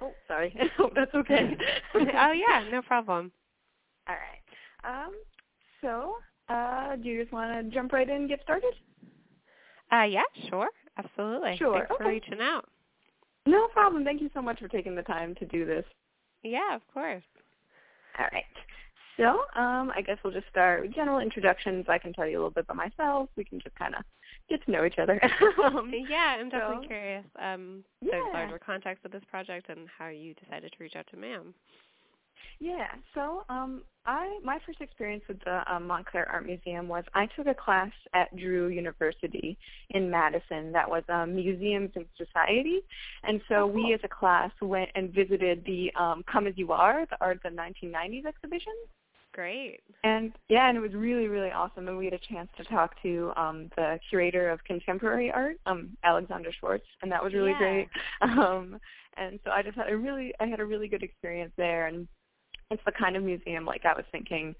Oh, sorry. Hope that's okay. oh yeah, no problem. All right. Um, so, uh, do you just want to jump right in and get started? Uh, yeah, sure, absolutely. Sure. Thanks okay. for reaching out. No problem. Thank you so much for taking the time to do this. Yeah, of course. All right. So, um, I guess we'll just start with general introductions. I can tell you a little bit about myself. We can just kind of get to know each other. um, yeah, I'm definitely so, curious. Um, yeah. the larger context of this project and how you decided to reach out to MAM. Yeah. So, um, I my first experience with the um, Montclair Art Museum was I took a class at Drew University in Madison that was um, Museums and Society, and so Oh, we as a class went and visited the um, Come as You Are, the Art of the 1990s exhibition. Great. And yeah, and it was really, really awesome. And we had a chance to talk to um, the curator of contemporary art, um, Alexandra Schwartz, and that was really Yeah. great. Um, and so I just had a really, I had a really good experience there. And it's the kind of museum like I was thinking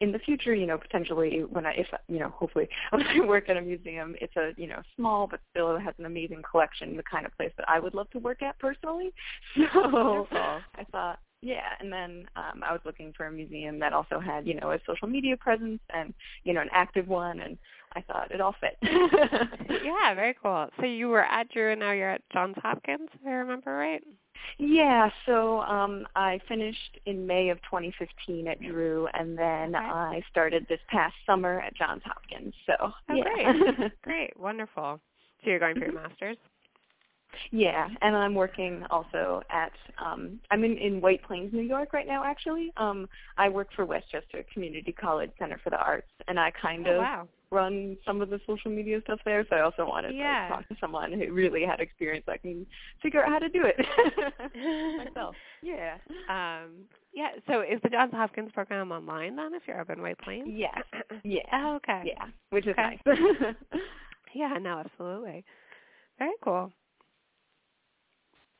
in the future, you know, potentially when I, if you know, hopefully when I work at a museum, it's a you know small but still has an amazing collection, the kind of place that I would love to work at personally. So Wonderful. I thought, yeah, and then um, I was looking for a museum that also had, you know, a social media presence and, you know, an active one, and I thought it all fit. Yeah, very cool. So you were at Drew and now you're at Johns Hopkins, if I remember right. Yeah, so um, I finished in May of 2015 at Drew, and then Okay. I started this past summer at Johns Hopkins. So Oh, yeah. great. Great, wonderful. So you're going for your master's? Yeah, and I'm working also at um I'm in in White Plains, New York right now actually. Um I work for Westchester Community College Center for the Arts and I kind Oh, of wow. run some of the social media stuff there, so I also wanted Yeah. to talk to someone who really had experience so I can figure out how to do it myself. Yeah. Um, yeah, so is the Johns Hopkins program online then if you're up in White Plains? Yeah. Yeah. Oh, okay. Yeah, which is Okay. nice. Yeah, no, absolutely. Very cool.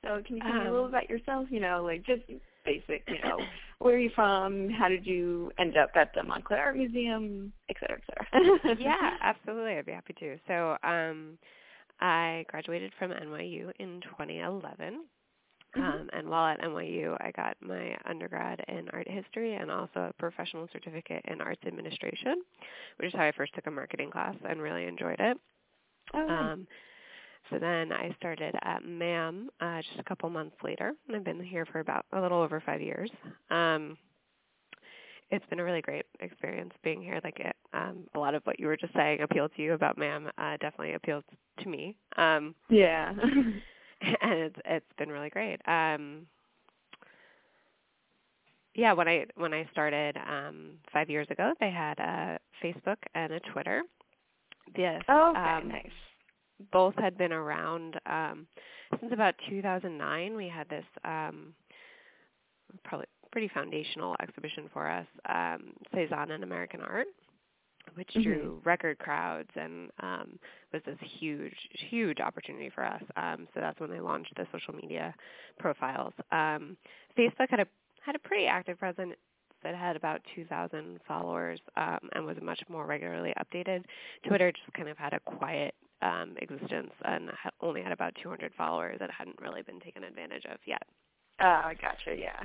So can you tell me a Um, little about yourself, you know, like just basic, you know, where are you from, how did you end up at the Montclair Art Museum, et cetera, et cetera. yeah, absolutely. I'd be happy to. So, um, I graduated from NYU in 2011. Mhm. Um, and while at NYU, I got my undergrad in art history and also a professional certificate in arts administration, which is how I first took a marketing class and really enjoyed it. Oh, nice. Um, so then I started at MAM uh, just a couple months later, and I've been here for about a little over five years. Um, it's been a really great experience being here. Like it, um, a lot of what you were just saying appealed to you about MAM uh, definitely appealed to me, um, yeah. and it's it's been really great. Um, yeah, when I when I started um, five years ago, they had a Facebook and a Twitter. Yes. oh, okay, um, nice. Both had been around um, since about 2009. We had this um, probably pretty foundational exhibition for us, um, Cezanne in American Art, which Mhm. drew record crowds and um, was this huge, huge opportunity for us. Um, so that's when they launched the social media profiles. Um, Facebook had a had a pretty active presence. that had about 2,000 followers um, and was much more regularly updated. Twitter just kind of had a quiet um, existence and only had about 200 followers that hadn't really been taken advantage of yet. Oh, I gotcha, yeah.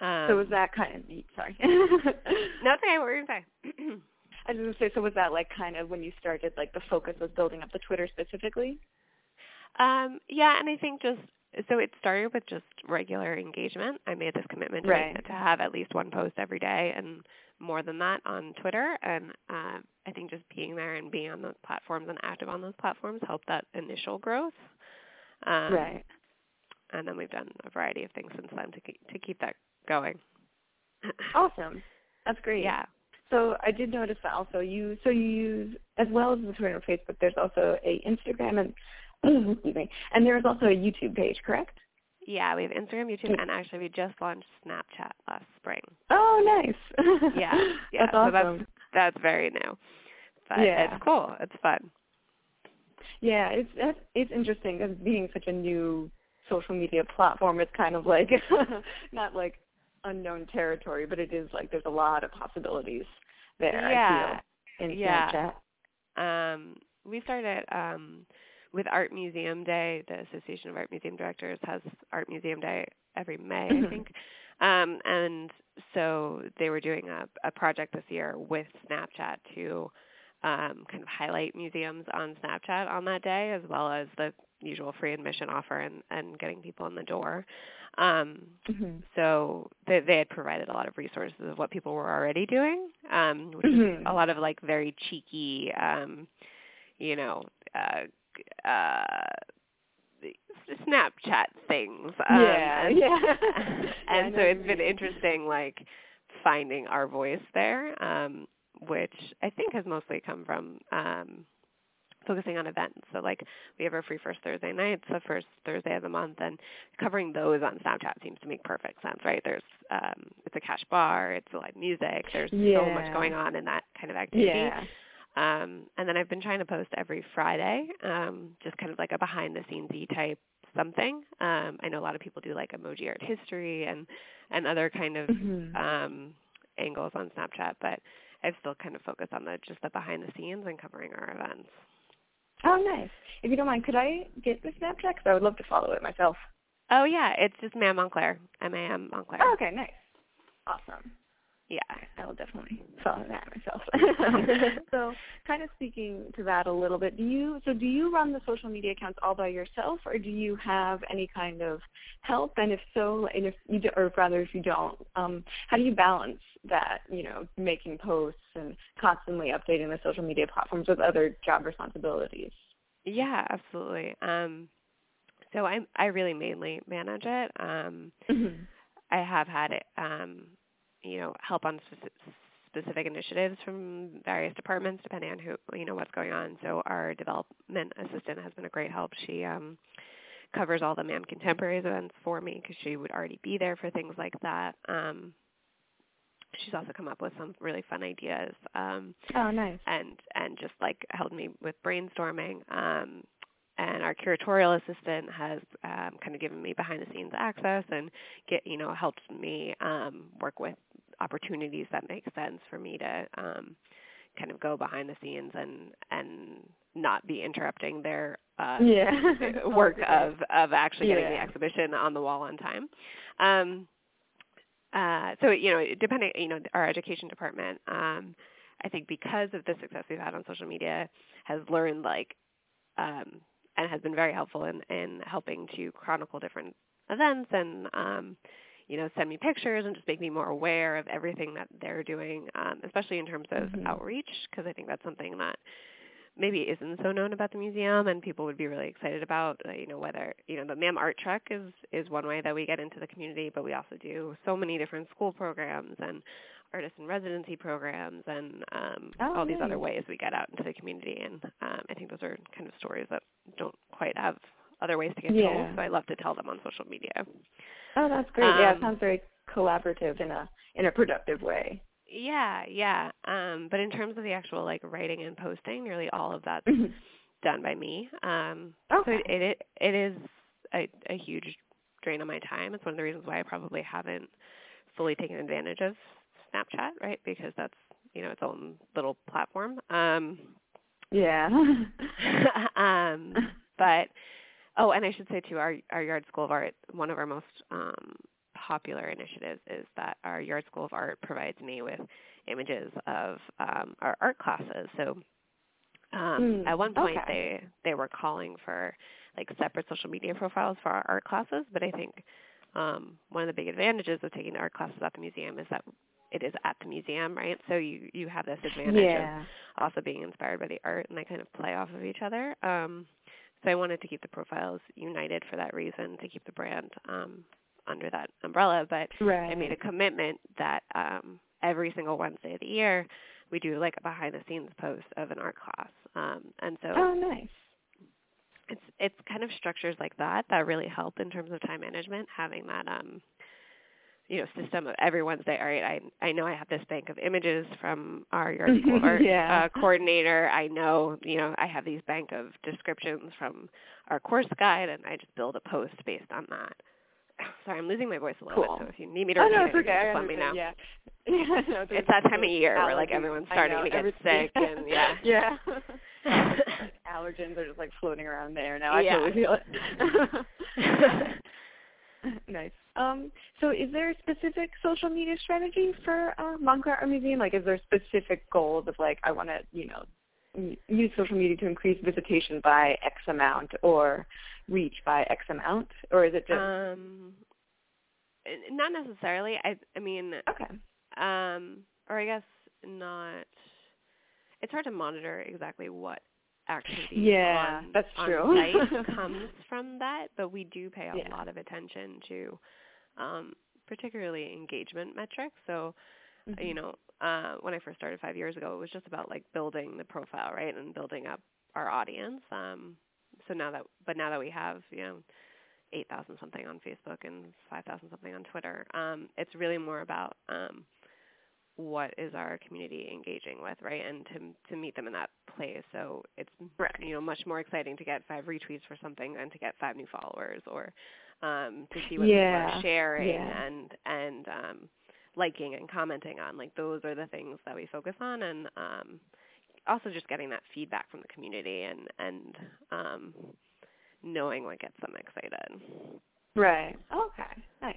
Um, so was that kind of, neat? sorry. No, it's okay. What were you going to say? I was going to say, so was that like kind of when you started, like the focus was building up the Twitter specifically? um, yeah, and I think just so it started with just regular engagement. I made this commitment to, Right. to have at least one post every day and more than that on Twitter. And uh, I think just being there and being on those platforms and active on those platforms helped that initial growth. Um, right. And then we've done a variety of things since then to keep, to keep that going. Awesome. That's great. Yeah. So I did notice that also you so you use as well as the Twitter and Facebook. There's also a Instagram and excuse me, and there's also a YouTube page, correct? Yeah, we have Instagram, YouTube, and actually we just launched Snapchat last spring. Oh, nice. Yeah, yeah. that's so awesome. that's that's very new, but Yeah. it's cool. It's fun. Yeah, it's that's, it's interesting because being such a new social media platform, it's kind of like not like unknown territory, but it is like there's a lot of possibilities there. Yeah. I feel in Yeah. Snapchat. Um, we started um, with Art Museum Day. The Association of Art Museum Directors has Art Museum Day every May. I think. Um, and so they were doing a, a project this year with Snapchat to um, kind of highlight museums on Snapchat on that day, as well as the usual free admission offer and, and getting people in the door. Um, Mhm. so they, they had provided a lot of resources of what people were already doing, um, which is Mhm. a lot of like very cheeky, um, you know, uh, uh, Snapchat things. Um, yeah, and, yeah. and Yeah, so it's been interesting, like finding our voice there, um, which I think has mostly come from um, focusing on events. So like we have our free first Thursday nights, the first Thursday of the month, and covering those on Snapchat seems to make perfect sense, right? There's um, it's a cash bar, it's live music, there's so much going on in that kind of activity. Yeah. Um, and then I've been trying to post every Friday, um, just kind of like a behind the scenes type something. Um, I know a lot of people do like emoji art history and and other kind of Mhm. um, angles on Snapchat, but I've still kind of focused on the just the behind the scenes and covering our events. Oh, nice. If you don't mind, could I get the Snapchat? Because I would love to follow it myself. Oh yeah, it's just Mam Montclair, M A M Montclair. Oh, okay, nice. Awesome. Yeah. I will definitely follow that myself. so, kind of speaking to that a little bit, do you so do you run the social media accounts all by yourself, or do you have any kind of help? And if so, and if you do, or rather if you don't, um, how do you balance that? You know, making posts and constantly updating the social media platforms with other job responsibilities. Yeah, absolutely. Um, so I I really mainly manage it. Um, Mm-hmm. I have had it, um, you know, help on specific initiatives from various departments, depending on who, you know, what's going on. So our development assistant has been a great help. She um, covers all the MAM Contemporaries events for me because she would already be there for things like that. Um, she's also come up with some really fun ideas. Um, Oh, nice. and and just like helped me with brainstorming. Um, and our curatorial assistant has um, kind of given me behind the scenes access and get you know helped me um, work with opportunities that make sense for me to um, kind of go behind the scenes and and not be interrupting their uh, Yeah. work of of actually getting the exhibition on the wall on time. Um, uh, so you know, depending, you know, our education department, um, I think because of the success we've had on social media, has learned like, um, and has been very helpful in in helping to chronicle different events and um, you know, send me pictures and just make me more aware of everything that they're doing, um, especially in terms of Mhm. outreach, because I think that's something that maybe isn't so known about the museum and people would be really excited about uh, you know whether you know the MAM art truck is is one way that we get into the community but we also do so many different school programs and artist in residency programs and um Oh, all these other ways we get out into the community and um I think those are kind of stories that don't quite have other ways to get Yeah. told so I love to tell them on social media. Oh, that's great. yeah, it Um, sounds very collaborative in a in a productive way. Yeah, yeah. Um but in terms of the actual like writing and posting, nearly all of that's Mhm. done by me. Um, Okay. So it, it it is a, a huge drain on my time. It's one of the reasons why I probably haven't fully taken advantage of Snapchat, right? Because that's you know its own little platform. Um, yeah. um, but oh, and I should say too, our our Yard School of Art, one of our most um, popular initiatives is that our Yard School of Art provides me with images of um, our art classes. So um, Mm, at one point okay. they they were calling for like separate social media profiles for our art classes, but I think um, one of the big advantages of taking art classes at the museum is that it is at the museum, right? So you you have this advantage of also being inspired by the art and they kind of play off of each other. Um, so I wanted to keep the profiles united for that reason, to keep the brand um, under that umbrella. But Right. I made a commitment that um, every single Wednesday of the year we do like a behind the scenes post of an art class. Um, and so Oh, nice. it's it's kind of structures like that that really help in terms of time management, having that um you know, system of every Wednesday, all right, I I know I have this bank of images from our yard school art Yeah. uh, coordinator. I know, you know, I have these bank of descriptions from our course guide and I just build a post based on that. Sorry, I'm losing my voice a little Cool. bit, so if you need me to Oh repeat no, it, it's you okay. I just let me know. Yeah. Yeah. No, It's that time of year where like everyone's starting to get sick and yeah. yeah. Allergens are just like floating around there now. I Yeah. totally feel it. nice. Um, so is there a specific social media strategy for uh, Montclair Art Museum? Like, is there specific goals of like, I want to, you know, use social media to increase visitation by X amount or reach by X amount, or is it just? Um, not necessarily. I, I mean, okay. Um, or I guess not. It's hard to monitor exactly what activity yeah, on, that's on true. site comes from that, but we do pay a yeah. lot of attention to um, particularly engagement metrics. So, mm-hmm. you know, uh, when I first started five years ago, it was just about like building the profile, right, and building up our audience. Um, so now that, but now that we have, you know, 8,000 something on Facebook and 5,000 something on Twitter, um, it's really more about um, what is our community engaging with, right? And to to meet them in that place. So it's you know much more exciting to get five retweets for something than to get five new followers or um, to see what yeah. people are sharing yeah. and and um, liking and commenting on. Like those are the things that we focus on, and um, also just getting that feedback from the community and and um, knowing what gets them excited. Right. Okay. Nice.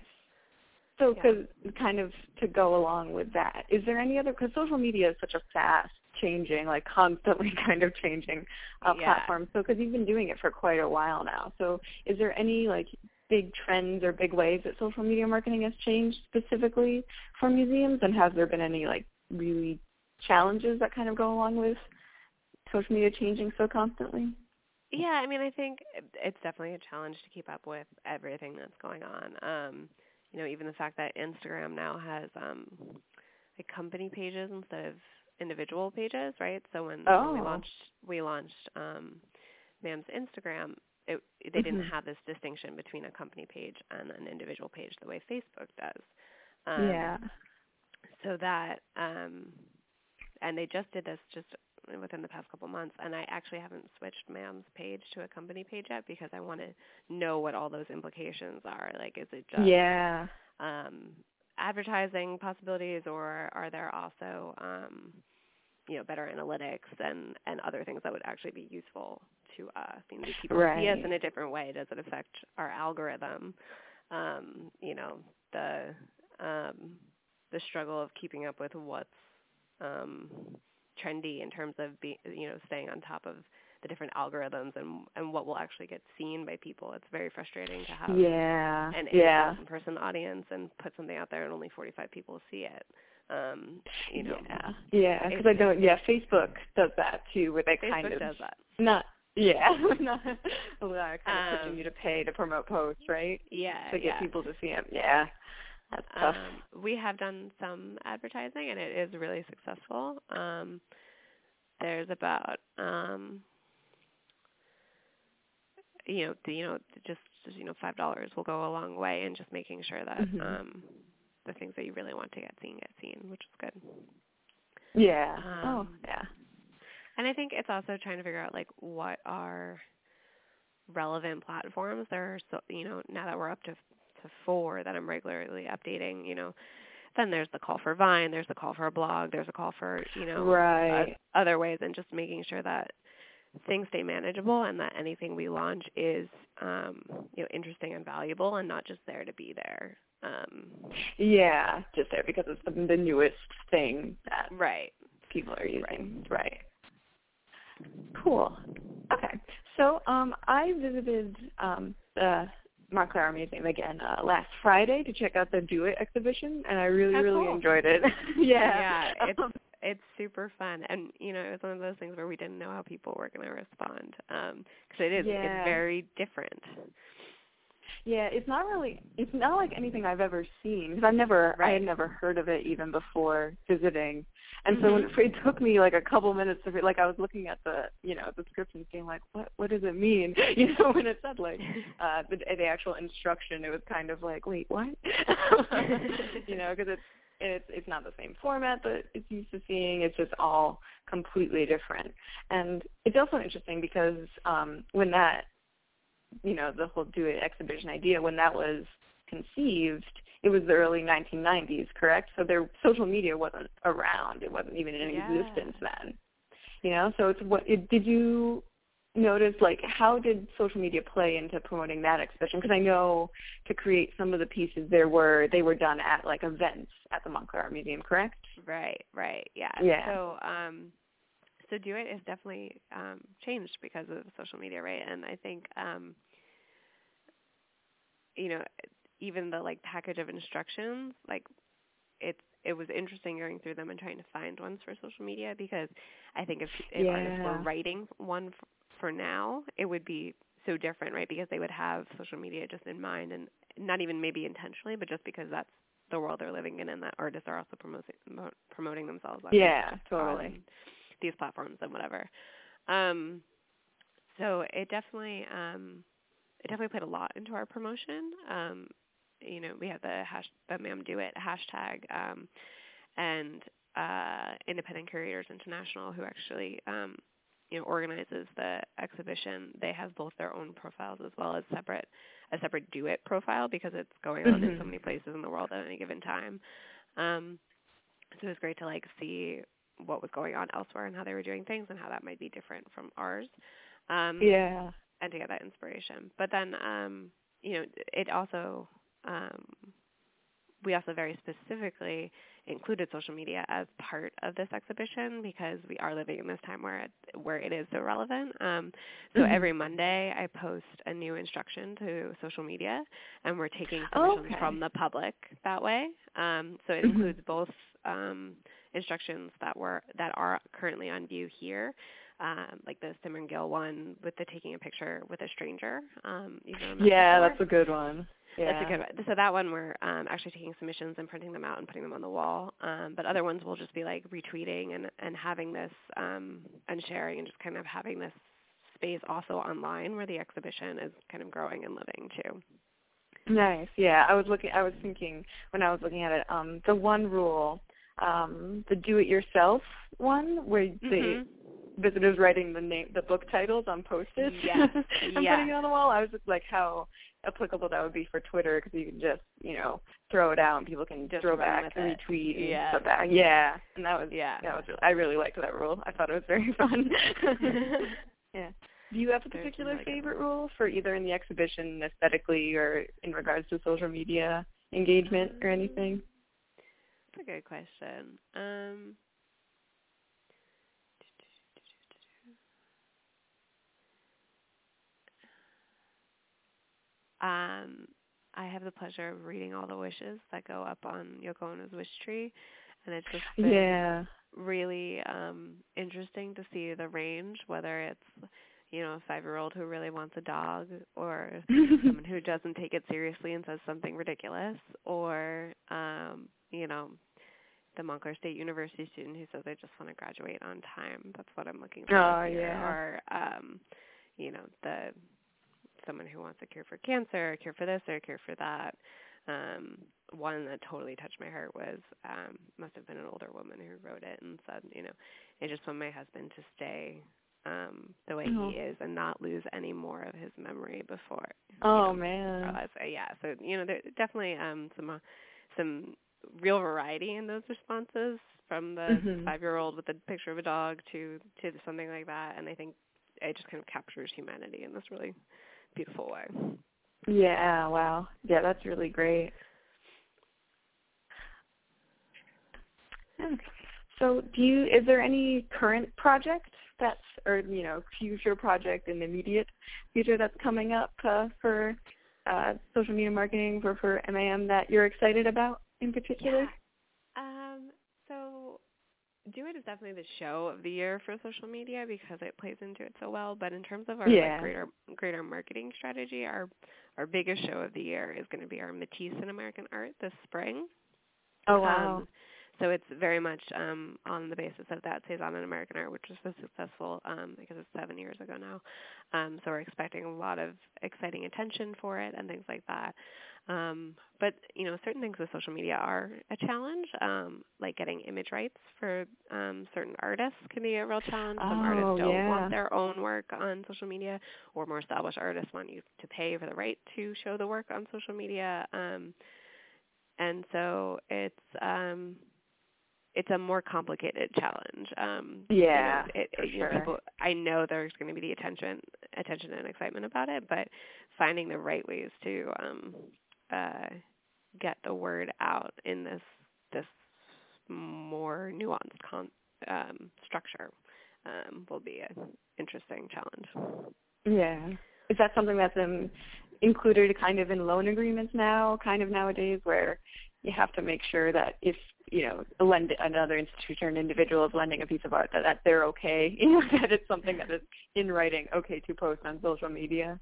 So, because yeah. kind of to go along with that, is there any other? Because social media is such a fast changing, like constantly kind of changing uh, yeah. platform. So, because you've been doing it for quite a while now, so is there any like big trends or big ways that social media marketing has changed specifically for museums? And has there been any like really challenges that kind of go along with social media changing so constantly? Yeah, I mean, I think it's definitely a challenge to keep up with everything that's going on. Um, you know, even the fact that Instagram now has um, like company pages instead of individual pages, right? So when, oh. when we launched we launched um, MAM's Instagram, it, they mm-hmm. didn't have this distinction between a company page and an individual page the way Facebook does. Um, yeah. So that, um, and they just did this just within the past couple months, and I actually haven't switched MAM's page to a company page yet because I want to know what all those implications are. Like, is it just yeah. um, advertising possibilities, or are there also um, you know better analytics and and other things that would actually be useful to us? You know, do people right. see us in a different way? Does it affect our algorithm? Um, you know, the um, the struggle of keeping up with what's um, trendy in terms of be, you know staying on top of the different algorithms and and what will actually get seen by people. It's very frustrating to have yeah an yeah person audience and put something out there and only 45 people see it. Um, you know, yeah, yeah, because I don't. Yeah, Facebook does that too, where they Facebook kind of does that. Not yeah, not kind of um, pushing you to pay to promote posts, right? Yeah, to get yeah. people to see them. Yeah, that's tough. Um, we have done some advertising, and it is really successful. Um, there's about um, you know, the, you know, just, just you know, five dollars will go a long way in just making sure that mm-hmm. um, the things that you really want to get seen get seen, which is good. Yeah. Um, oh, yeah. And I think it's also trying to figure out like what are relevant platforms. There are so you know now that we're up to to four that I'm regularly updating. You know, then there's the call for Vine, there's the call for a blog, there's a call for you know right. uh, other ways, and just making sure that things stay manageable and that anything we launch is um, you know interesting and valuable and not just there to be there. Um, yeah, just there because it's the, the newest thing that right people are using. Right. right. Cool. Okay. So um, I visited um, the Montclair Museum again uh, last Friday to check out the Do It exhibition, and I really, How really cool. enjoyed it. Yeah, yeah. it's it's super fun, and you know, it was one of those things where we didn't know how people were going to respond because um, it is yeah. it's very different. Yeah, it's not really. It's not like anything I've ever seen because I've never. Right. I had never heard of it even before visiting, and mm-hmm. so when it, it took me like a couple minutes to like I was looking at the you know the description, being like, what what does it mean? You know, when it said like uh the the actual instruction, it was kind of like, wait, what? you know, because it's it's it's not the same format that it's used to seeing. It's just all completely different, and it's also interesting because um when that you know, the whole do it exhibition idea, when that was conceived, it was the early 1990s, correct? So their social media wasn't around. It wasn't even in yeah. existence then. You know, so it's what it, did you notice like how did social media play into promoting that exhibition because i know to create some of the pieces there were they were done at like events at the montclair art museum correct right right yeah yeah so um so do it has definitely um changed because of social media right and i think um you know even the like package of instructions like it's it was interesting going through them and trying to find ones for social media because I think if if yeah. artists were writing one for now, it would be so different, right? Because they would have social media just in mind, and not even maybe intentionally, but just because that's the world they're living in, and that artists are also promoting promoting themselves. Yeah, totally. These platforms and whatever. Um, so it definitely um, it definitely played a lot into our promotion. Um, you know, we have the hash the MAM Do It hashtag, um, and uh, Independent Curators International, who actually um, you know organizes the exhibition, they have both their own profiles as well as separate a separate Do It profile because it's going on mm-hmm. in so many places in the world at any given time. Um, so it was great to like see what was going on elsewhere and how they were doing things and how that might be different from ours. Um, yeah. And to get that inspiration, but then um, you know it also um, we also very specifically included social media as part of this exhibition because we are living in this time where it, where it is so relevant. Um, so mm-hmm. every Monday I post a new instruction to social media, and we're taking submissions okay. from the public that way. Um, so it mm-hmm. includes both um, instructions that were that are currently on view here. Um, like the Simryn Gill one with the taking a picture with a stranger. Um, yeah, before. that's a good one. Yeah. That's a good one. So that one we're um, actually taking submissions and printing them out and putting them on the wall. Um, but other ones will just be like retweeting and, and having this um, and sharing and just kind of having this space also online where the exhibition is kind of growing and living too. Nice. Yeah, I was looking. I was thinking when I was looking at it, um, the one rule, um, the do-it-yourself one, where mm-hmm. the visitors writing the name, the book titles on post-its yes. and yes. putting it on the wall. I was just like, how applicable that would be for Twitter because you can just you know throw it out and people can just throw back and it. retweet and yeah. stuff back. Yeah, and that was yeah that was really, I really liked that rule. I thought it was very fun. yeah. Do you have a particular favorite rule for either in the exhibition aesthetically or in regards to social media engagement or anything? That's a good question. Um, Um, I have the pleasure of reading all the wishes that go up on Yoko Ono's wish tree, and it's just been yeah. really um, interesting to see the range, whether it's you know a five-year-old who really wants a dog, or someone who doesn't take it seriously and says something ridiculous, or um, you know the Montclair State University student who says I just want to graduate on time. That's what I'm looking for. Oh yeah. Or um, you know the someone who wants a cure for cancer, a cure for this, or a cure for that. Um, one that totally touched my heart was um, must have been an older woman who wrote it and said, you know, I just want my husband to stay um, the way oh. he is and not lose any more of his memory before. Oh know, man. Realize, uh, yeah, so you know, there's definitely um, some uh, some real variety in those responses from the mm-hmm. five-year-old with a picture of a dog to to something like that, and I think it just kind of captures humanity in this really beautiful way. Yeah, wow. Yeah, that's really great. So, do you is there any current project that's or you know future project in the immediate future that's coming up uh, for uh, social media marketing for for MAM that you're excited about in particular? Yeah. Um, so do It is definitely the show of the year for social media because it plays into it so well. But in terms of our yeah. like, greater greater marketing strategy, our our biggest show of the year is going to be our Matisse in American Art this spring. Oh wow! Um, so it's very much um, on the basis of that Cezanne in American Art, which was so successful um, because it's seven years ago now. Um, so we're expecting a lot of exciting attention for it and things like that. Um, but you know, certain things with social media are a challenge. Um, like getting image rights for um, certain artists can be a real challenge. Some oh, artists don't yeah. want their own work on social media, or more established artists want you to pay for the right to show the work on social media. Um, and so it's um, it's a more complicated challenge. Um, yeah, you know, it, for you know, sure. people. I know there's going to be the attention, attention and excitement about it, but finding the right ways to um, uh, get the word out in this this more nuanced con- um, structure um, will be an interesting challenge. Yeah. Is that something that's um, included kind of in loan agreements now, kind of nowadays, where you have to make sure that if you know a lend another institution or an individual is lending a piece of art that, that they're okay, you know, that it's something that is in writing okay to post on social media.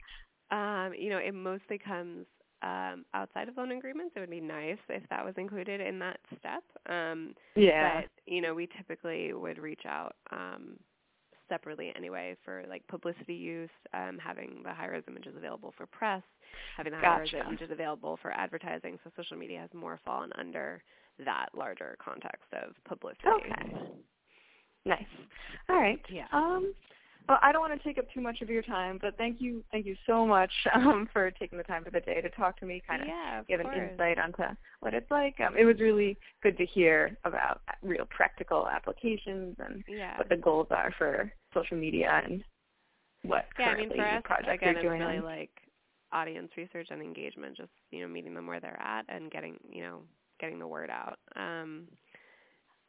Um, you know, it mostly comes um, outside of loan agreements. It would be nice if that was included in that step. Um, Yeah. But you know, we typically would reach out um, separately anyway for like publicity use, um, having the high-res images available for press, having the high-res images available for advertising. So social media has more fallen under that larger context of publicity. Okay. Nice. All right. Yeah. Um, well, I don't want to take up too much of your time, but thank you, thank you so much um, for taking the time for the day to talk to me, kind of yeah, of give an insight onto what it's like. Um, it was really good to hear about real practical applications and Yeah. what the goals are for social media and what Yeah, I mean for us, projects again, you're it's really like audience research and engagement, just you know meeting them where they're at and getting you know getting the word out. Um,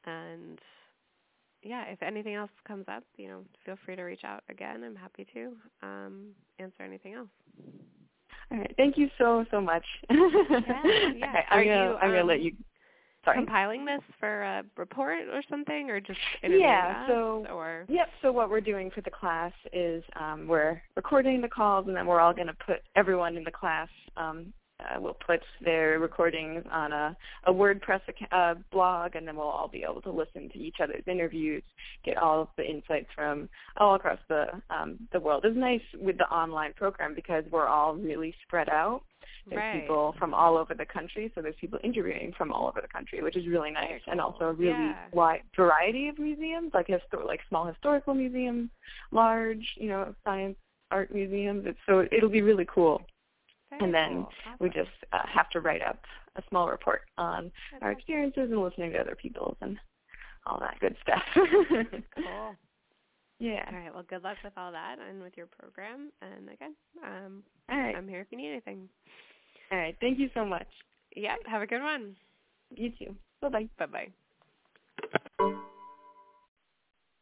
and yeah, if anything else comes up, you know, feel free to reach out again. I'm happy to um, answer anything else. All right. Thank you so so much. yeah. Okay, I'm Are gonna you, I'm gonna let um, you. Sorry. Compiling this for a report or something, or just Yeah, so- or Yep. So what we're doing for the class is um, we're recording the calls, and then we're all going to put everyone in the class. Um, uh, we'll put their recordings on a, a WordPress uh, blog, and then we'll all be able to listen to each other's interviews, get all of the insights from all across the um, the world. It's nice with the online program because we're all really spread out. There's right. people from all over the country, so there's people interviewing from all over the country, which is really nice, and also a really Yeah. wide variety of museums, like histo- like small historical museums, large, you know, science art museums. It's, so it'll be really cool. Very and then cool. We just uh, have to write up a small report on That's our experiences and listening to other people's and all that good stuff. Cool. yeah. All right. Well, good luck with all that and with your program. And again, um, All right. I'm here if you need anything. All right. Thank you so much. Yep. Have a good one. You too. Bye bye. Bye bye.